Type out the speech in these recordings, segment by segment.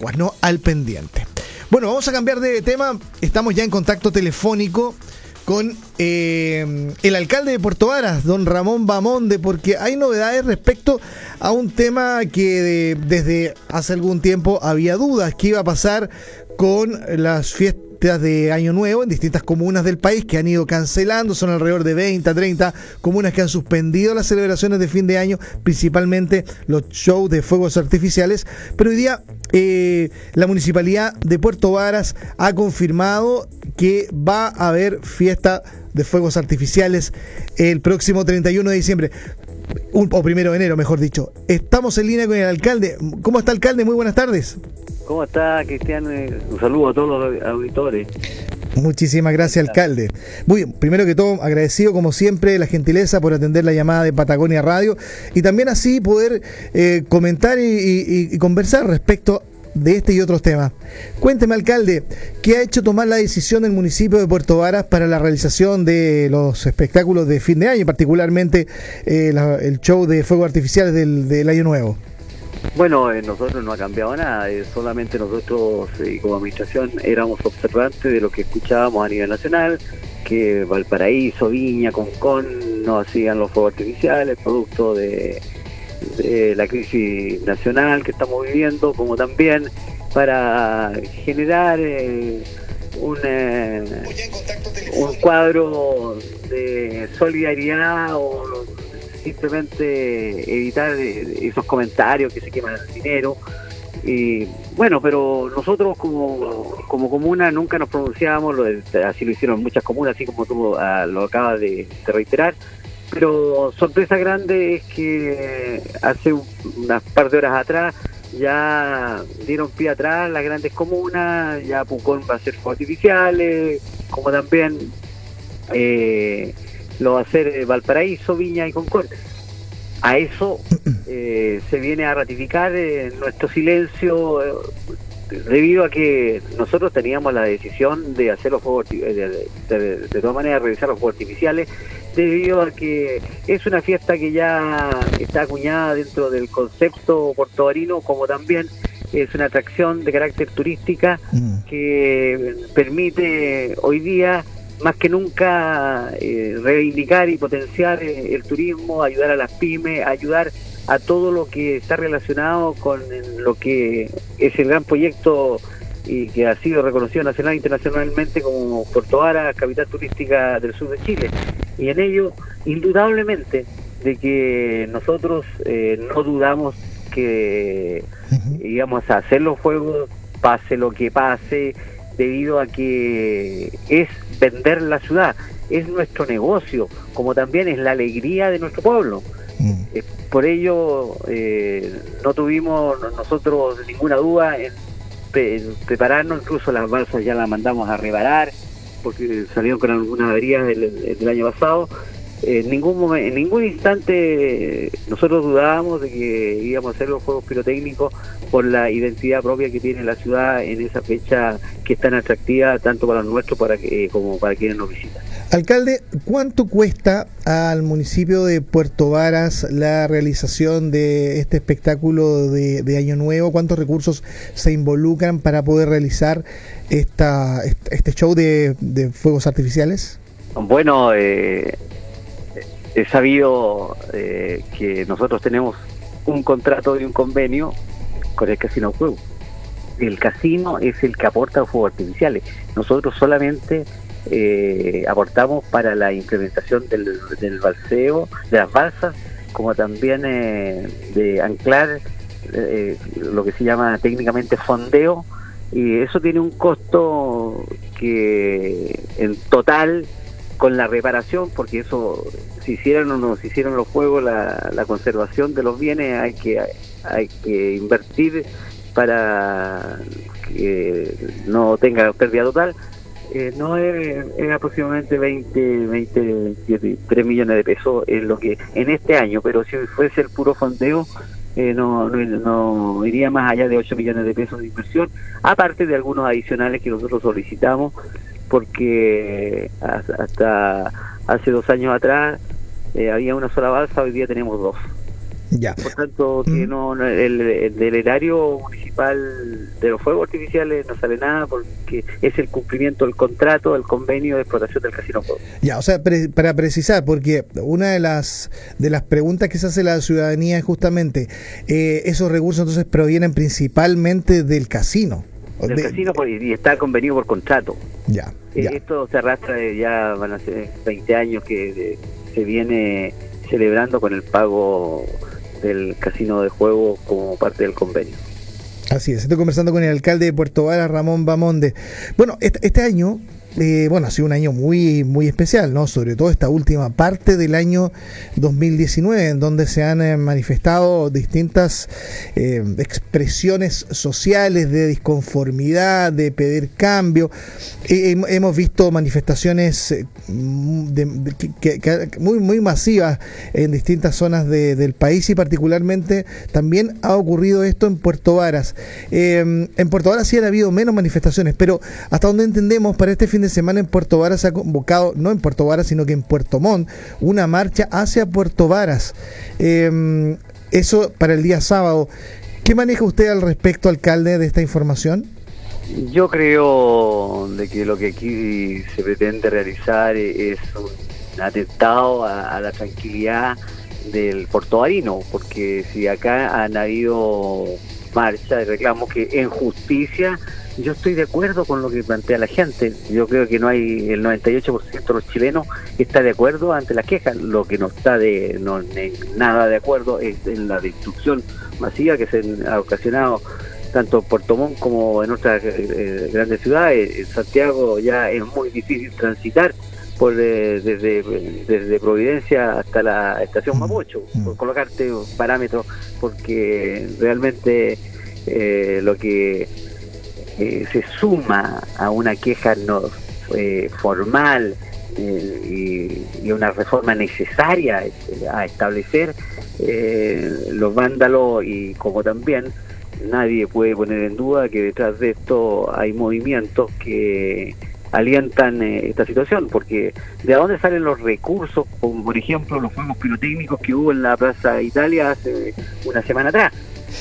aguas, ¿no? Al pendiente. Bueno, vamos a cambiar de tema. Estamos ya en contacto telefónico con eh, el alcalde de Puerto Varas, don Ramón Bamonde, porque hay novedades respecto a un tema que desde hace algún tiempo había dudas, qué iba a pasar con las fiestas de Año Nuevo en distintas comunas del país que han ido cancelando, son alrededor de 20, 30 comunas que han suspendido las celebraciones de fin de año, principalmente los shows de fuegos artificiales, pero hoy día eh, la municipalidad de Puerto Varas ha confirmado que va a haber fiesta de fuegos artificiales el próximo 31 de diciembre. o primero de enero, mejor dicho. Estamos en línea con el alcalde. ¿Cómo está, alcalde? Muy buenas tardes. ¿Cómo está, Cristian? Eh, un saludo a todos los auditores. Muchísimas gracias, alcalde. Muy primero que todo, agradecido como siempre la gentileza por atender la llamada de Patagonia Radio y también así poder eh, comentar y, conversar respecto de este y otros temas. Cuénteme, alcalde, ¿qué ha hecho tomar la decisión del municipio de Puerto Varas para la realización de los espectáculos de fin de año, particularmente eh, el show de fuegos artificiales del Año Nuevo? Bueno, eh, nosotros no ha cambiado nada, eh, solamente nosotros eh, como administración éramos observantes de lo que escuchábamos a nivel nacional, que Valparaíso, Viña, Concón no hacían los fuegos artificiales, producto de, la crisis nacional que estamos viviendo, como también para generar un, un cuadro de solidaridad o simplemente evitar eh, esos comentarios que se queman el dinero. Y bueno, pero nosotros como, como comuna nunca nos pronunciamos, lo, así lo hicieron muchas comunas, así como tú ah, lo acabas de, reiterar. Pero sorpresa grande es que hace unas par de horas atrás ya dieron pie atrás las grandes comunas, ya Pucón va a ser artificiales, como también eh, lo va a hacer eh, Valparaíso, Viña y Concordia. A eso eh, se viene a ratificar eh, nuestro silencio debido a que nosotros teníamos la decisión de hacer los fuegos de, de, todas maneras realizar los fuegos artificiales debido a que es una fiesta que ya está acuñada dentro del concepto portobarino como también es una atracción de carácter turística mm. que permite hoy día más que nunca eh, reivindicar y potenciar eh, el turismo, ayudar a las pymes, ayudar a todo lo que está relacionado con lo que es el gran proyecto y que ha sido reconocido nacional e internacionalmente como Puerto Vara, capital turística del sur de Chile. Y en ello, indudablemente, de que nosotros eh, no dudamos que a hacer los juegos, pase lo que pase, debido a que es vender la ciudad, es nuestro negocio, como también es la alegría de nuestro pueblo. Mm. Eh, por ello, eh, no tuvimos nosotros ninguna duda en, prepararnos, incluso las balsas ya las mandamos a reparar, porque salieron con algunas averías del año pasado, en ningún en ningún instante nosotros dudábamos de que íbamos a hacer los juegos pirotécnicos por la identidad propia que tiene la ciudad en esa fecha que es tan atractiva tanto para nosotros para que, como para quienes nos visitan. Alcalde, ¿cuánto cuesta al municipio de Puerto Varas la realización de este espectáculo de, Año Nuevo? ¿Cuántos recursos se involucran para poder realizar esta, este show de, de fuegos artificiales? Bueno, eh, he sabido eh, que nosotros tenemos un contrato y un convenio con el Casino Juego. El casino es el que aporta los fuegos artificiales. Nosotros solamente eh, aportamos para la implementación del, del balseo, de las balsas, como también eh, de anclar lo que se llama técnicamente fondeo, y eso tiene un costo que en total con la reparación, porque eso, si hicieran o no se hicieron los juegos, la, conservación de los bienes hay que, hay que invertir para que no tenga pérdida total. Eh, no es, aproximadamente 20, 20, 23 millones de pesos en lo que en este año, pero si fuese el puro fondeo, eh, no, no, iría más allá de 8 millones de pesos de inversión, aparte de algunos adicionales que nosotros solicitamos porque hasta hace dos años atrás eh, había una sola balsa, hoy día tenemos dos. Ya. Por tanto, que mm. no, el, del erario municipal de los fuegos artificiales no sale nada porque es el cumplimiento del contrato, del convenio de explotación del casino. Ya, o sea, para precisar, porque una de las de las preguntas que se hace la ciudadanía es justamente, eh, esos recursos entonces provienen principalmente del casino. Del casino y está convenido por contrato. Ya, eh, Esto se arrastra de ya, van a ser 20 años que se viene celebrando con el pago del casino de juego como parte del convenio. Así es, estoy conversando con el alcalde de Puerto Varas, Ramón Bamonde. Bueno, este, este año eh, bueno, ha sido un año muy, muy especial, ¿no? Sobre todo esta última parte del año 2019, en donde se han eh, manifestado distintas eh, expresiones sociales de disconformidad, de pedir cambio. hemos visto manifestaciones muy, muy masivas en distintas zonas del país y particularmente también ha ocurrido esto en Puerto Varas. en Puerto Varas sí han habido menos manifestaciones, pero hasta donde entendemos para este fin de semana en Puerto Varas se ha convocado, no en Puerto Varas, sino que en Puerto Montt, una marcha hacia Puerto Varas. Em, eso para el día sábado. ¿Qué maneja usted al respecto, alcalde, de esta información? Yo creo de que lo que aquí se pretende realizar es un atentado a, la tranquilidad del portovarino, porque si acá han habido marcha y reclamos que en justicia yo estoy de acuerdo con lo que plantea la gente. Yo creo que no hay el 98% de los chilenos está de acuerdo ante las quejas. Lo que no está de no, nada de acuerdo es en la destrucción masiva que se ha ocasionado tanto en Puerto Montt como en otras eh, eh, grandes ciudades. En Santiago ya es muy difícil transitar por eh, desde, desde Providencia hasta la estación mm. Mapocho, mm. por colocarte parámetros, porque realmente lo que se suma a una queja no eh, formal eh, y, una reforma necesaria este, a establecer eh, los vándalos y como también nadie puede poner en duda que detrás de esto hay movimientos que alientan esta situación, porque ¿de dónde salen los recursos? Como por ejemplo los juegos pirotécnicos que hubo en la Plaza Italia hace una semana atrás.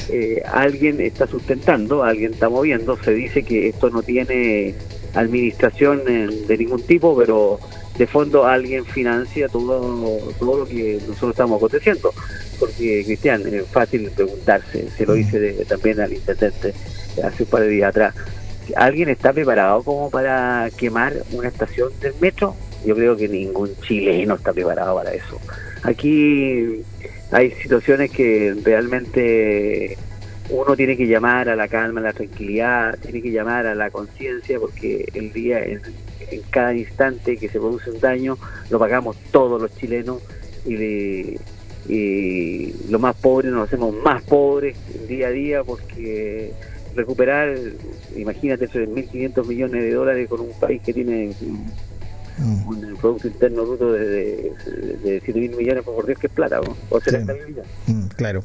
Eh, alguien está sustentando, alguien está moviendo, se dice que esto no tiene administración de ningún tipo, pero de fondo alguien financia todo, todo lo que nosotros estamos aconteciendo. Porque, Cristian, es fácil preguntarse, se lo hice también al intendente hace un par de días atrás, ¿alguien está preparado como para quemar una estación del metro? Yo creo que ningún chileno está preparado para eso. Aquí hay situaciones que realmente uno tiene que llamar a la calma, a la tranquilidad, tiene que llamar a la conciencia, porque el día, en, cada instante que se produce un daño, lo pagamos todos los chilenos y, y lo más pobres nos hacemos más pobres día a día porque recuperar, imagínate, esos 1.500 millones de dólares con un país que tiene Mm. un Producto Interno Bruto de, de, 7 mil millones, por Dios, que es plata, o sea, mm, claro.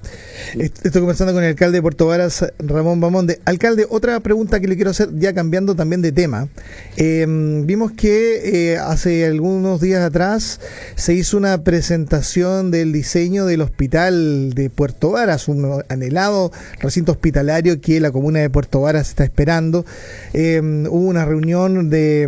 Estoy conversando con el alcalde de Puerto Varas, Ramón Bamonde. Alcalde, otra pregunta que le quiero hacer, ya cambiando también de tema. Em, vimos que eh, hace algunos días atrás se hizo una presentación del diseño del hospital de Puerto Varas, un anhelado recinto hospitalario que la comuna de Puerto Varas está esperando. Em, hubo una reunión de,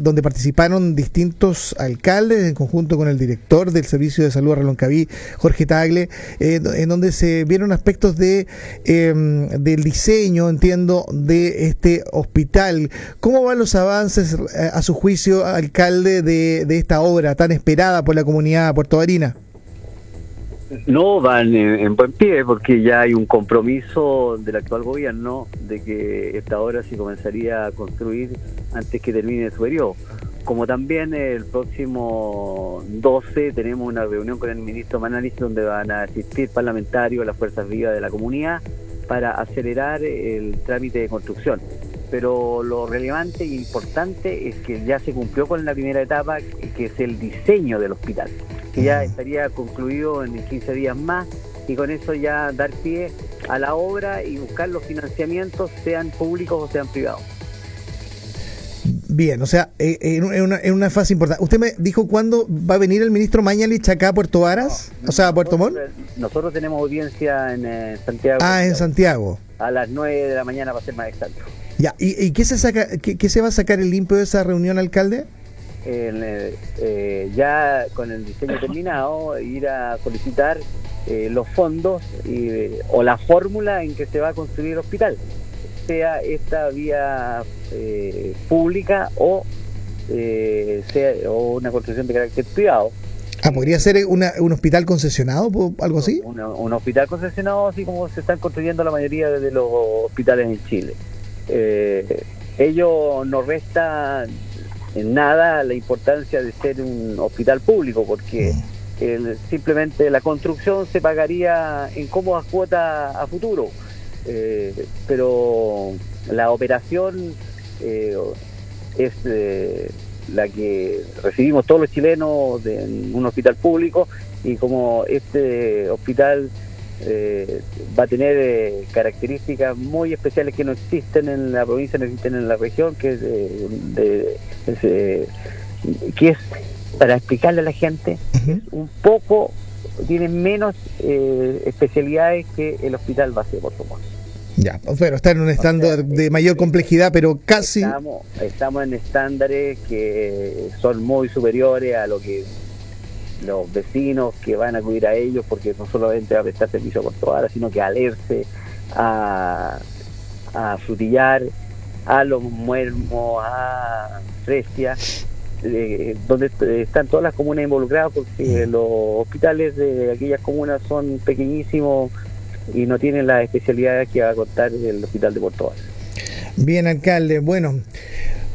donde participaron distintos alcaldes en conjunto con el director del Servicio de Salud Reloncaví, Jorge Tagle, eh, en donde se vieron aspectos de em, del diseño, entiendo, de este hospital. ¿Cómo van los avances, eh, a su juicio, alcalde, de, de esta obra tan esperada por la comunidad puertovarina? No van en, buen pie porque ya hay un compromiso del actual gobierno de que esta obra se comenzaría a construir antes que termine su periodo como también el próximo 12 tenemos una reunión con el ministro Manalis donde van a asistir parlamentarios, las fuerzas vivas de la comunidad, para acelerar el trámite de construcción. Pero lo relevante e importante es que ya se cumplió con la primera etapa, que es el diseño del hospital, que ya estaría concluido en 15 días más y con eso ya dar pie a la obra y buscar los financiamientos, sean públicos o sean privados. Bien, o sea, eh, en, una, en, una, fase importante. ¿Usted me dijo cuándo va a venir el ministro Mañalich acá a Puerto Varas? o sea, a Puerto Montt. Nosotros tenemos audiencia en eh, Santiago. Ah, en Santiago. A las 9 de la mañana va a ser más exacto. Ya, ¿y, qué, se saca, qué, se va a sacar el limpio de esa reunión, alcalde? Eh, ya con el diseño terminado, ir a solicitar los fondos o la fórmula en que se va a construir el hospital sea esta vía eh, pública o eh, sea o una construcción de carácter privado. Ah, ¿podría ser una, un hospital concesionado, algo así? un hospital concesionado, así como se están construyendo la mayoría de los hospitales en Chile. Eh, ello no resta en nada la importancia de ser un hospital público, porque mm. simplemente la construcción se pagaría en cómodas cuotas a futuro. Eh, pero la operación eh, es eh, la que recibimos todos los chilenos en un hospital público y como este hospital va a tener características muy especiales que no existen en la provincia, no existen en la región, que es, que es para explicarle a la gente, un poco tiene menos especialidades que el hospital base de Puerto Montt. Ya, bueno, está en un estándar de mayor complejidad, pero casi... Estamos, estamos en estándares que son muy superiores a lo que los vecinos que van a acudir a ellos, porque no solamente va a prestar servicio a Puerto Vara, sino que a leerse, a, a frutillar, a los muermos, a Frestia, eh, donde están todas las comunas involucradas, porque los hospitales de aquellas comunas son pequeñísimos y no tienen las especialidades que va a contar el hospital de Puerto Bien, alcalde, bueno.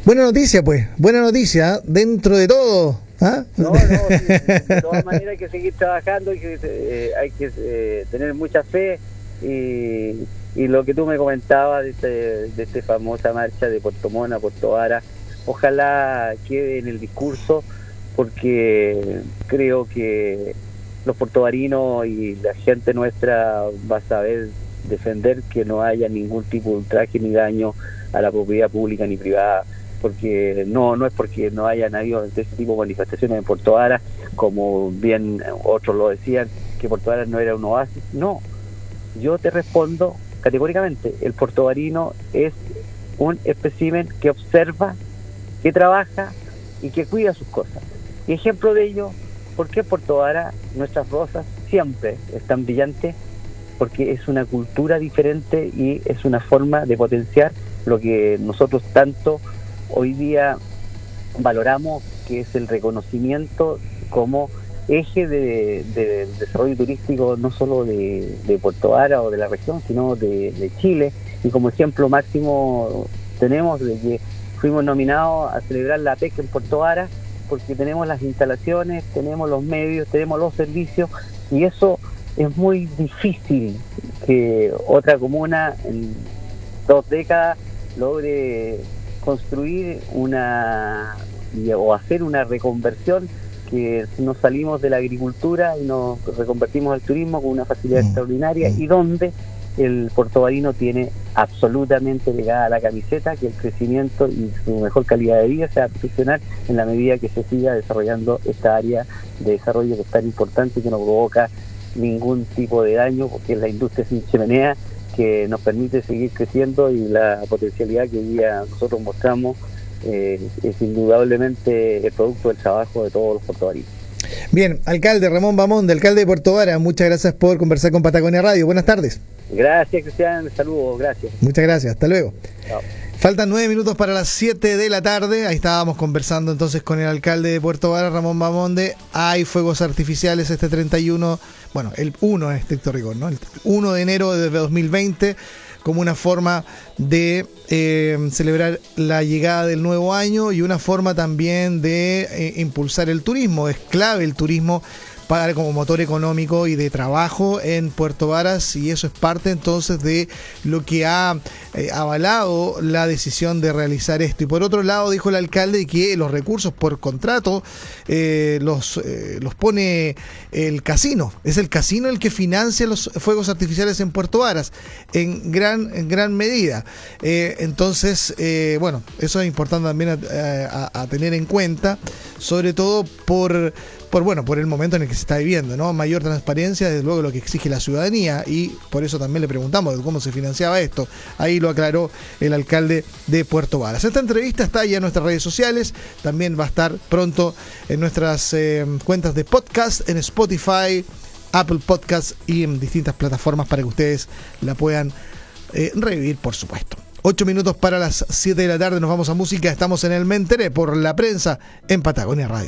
Buena noticia, pues, buena noticia, dentro de todo. ¿ah? No, no, de todas maneras hay que seguir trabajando, hay que, eh, hay que eh, tener mucha fe y, y, lo que tú me comentabas de, este, de esta famosa marcha de Puerto Mona, Puerto Vara, ojalá quede en el discurso porque creo que los portovarinos y la gente nuestra va a saber defender que no haya ningún tipo de ultraje ni daño a la propiedad pública ni privada porque no no es porque no hayan habido este tipo de manifestaciones en Puerto Vara como bien otros lo decían que Puerto Vara no era un oasis. No yo te respondo categóricamente el portovarino es un espécimen que observa que trabaja y que cuida sus cosas. Y ejemplo de ello ¿Por qué Puerto Vara, nuestras rosas siempre están brillantes? Porque es una cultura diferente y es una forma de potenciar lo que nosotros tanto hoy día valoramos, que es el reconocimiento como eje de, desarrollo turístico no solo de, Puerto Vara o de la región, sino de, Chile. Y como ejemplo máximo tenemos de que fuimos nominados a celebrar la PEC en Puerto Vara porque tenemos las instalaciones, tenemos los medios, tenemos los servicios y eso es muy difícil que otra comuna en dos décadas logre construir una o hacer una reconversión que nos salimos de la agricultura y nos reconvertimos al turismo con una facilidad mm. extraordinaria mm. y donde el portobarino tiene absolutamente pegada a la camiseta que el crecimiento y su mejor calidad de vida se va a perfeccionar en la medida que se siga desarrollando esta área de desarrollo que es tan importante que no provoca ningún tipo de daño porque es la industria sin chimenea que nos permite seguir creciendo y la potencialidad que hoy día nosotros mostramos eh, es indudablemente el producto del trabajo de todos los portobarinos. Bien, alcalde Ramón Bamón, del alcalde de Puerto Vara, muchas gracias por conversar con Patagonia Radio. Buenas tardes. Gracias, Cristian. Saludos, gracias. Muchas gracias. Hasta luego. Faltan nueve minutos para las siete de la tarde. Ahí estábamos conversando entonces con el alcalde de Puerto Vara, Ramón Bamonde. Hay fuegos artificiales este 31, bueno, el 1 en estricto rigor, ¿no? El 1 de enero de 2020 como una forma de eh, celebrar la llegada del nuevo año y una forma también de eh, impulsar el turismo. Es clave el turismo para como motor económico y de trabajo en Puerto Varas y eso es parte entonces de lo que ha eh, avalado la decisión de realizar esto. Y por otro lado dijo el alcalde que los recursos por contrato eh, los, eh, los pone el casino. Es el casino el que financia los fuegos artificiales en Puerto Varas en gran, en gran medida. entonces, bueno, eso es importante también a tener en cuenta, sobre todo por por bueno, por el momento en el que se está viviendo, ¿no? Mayor transparencia, desde luego lo que exige la ciudadanía y por eso también le preguntamos de cómo se financiaba esto. Ahí lo aclaró el alcalde de Puerto Varas. Esta entrevista está ya en nuestras redes sociales, también va a estar pronto en nuestras eh, cuentas de podcast, en Spotify, Apple Podcast y en distintas plataformas para que ustedes la puedan eh, revivir, por supuesto. Ocho minutos para las 7 de la tarde, nos vamos a música, estamos en el Mentere por la prensa en Patagonia Radio.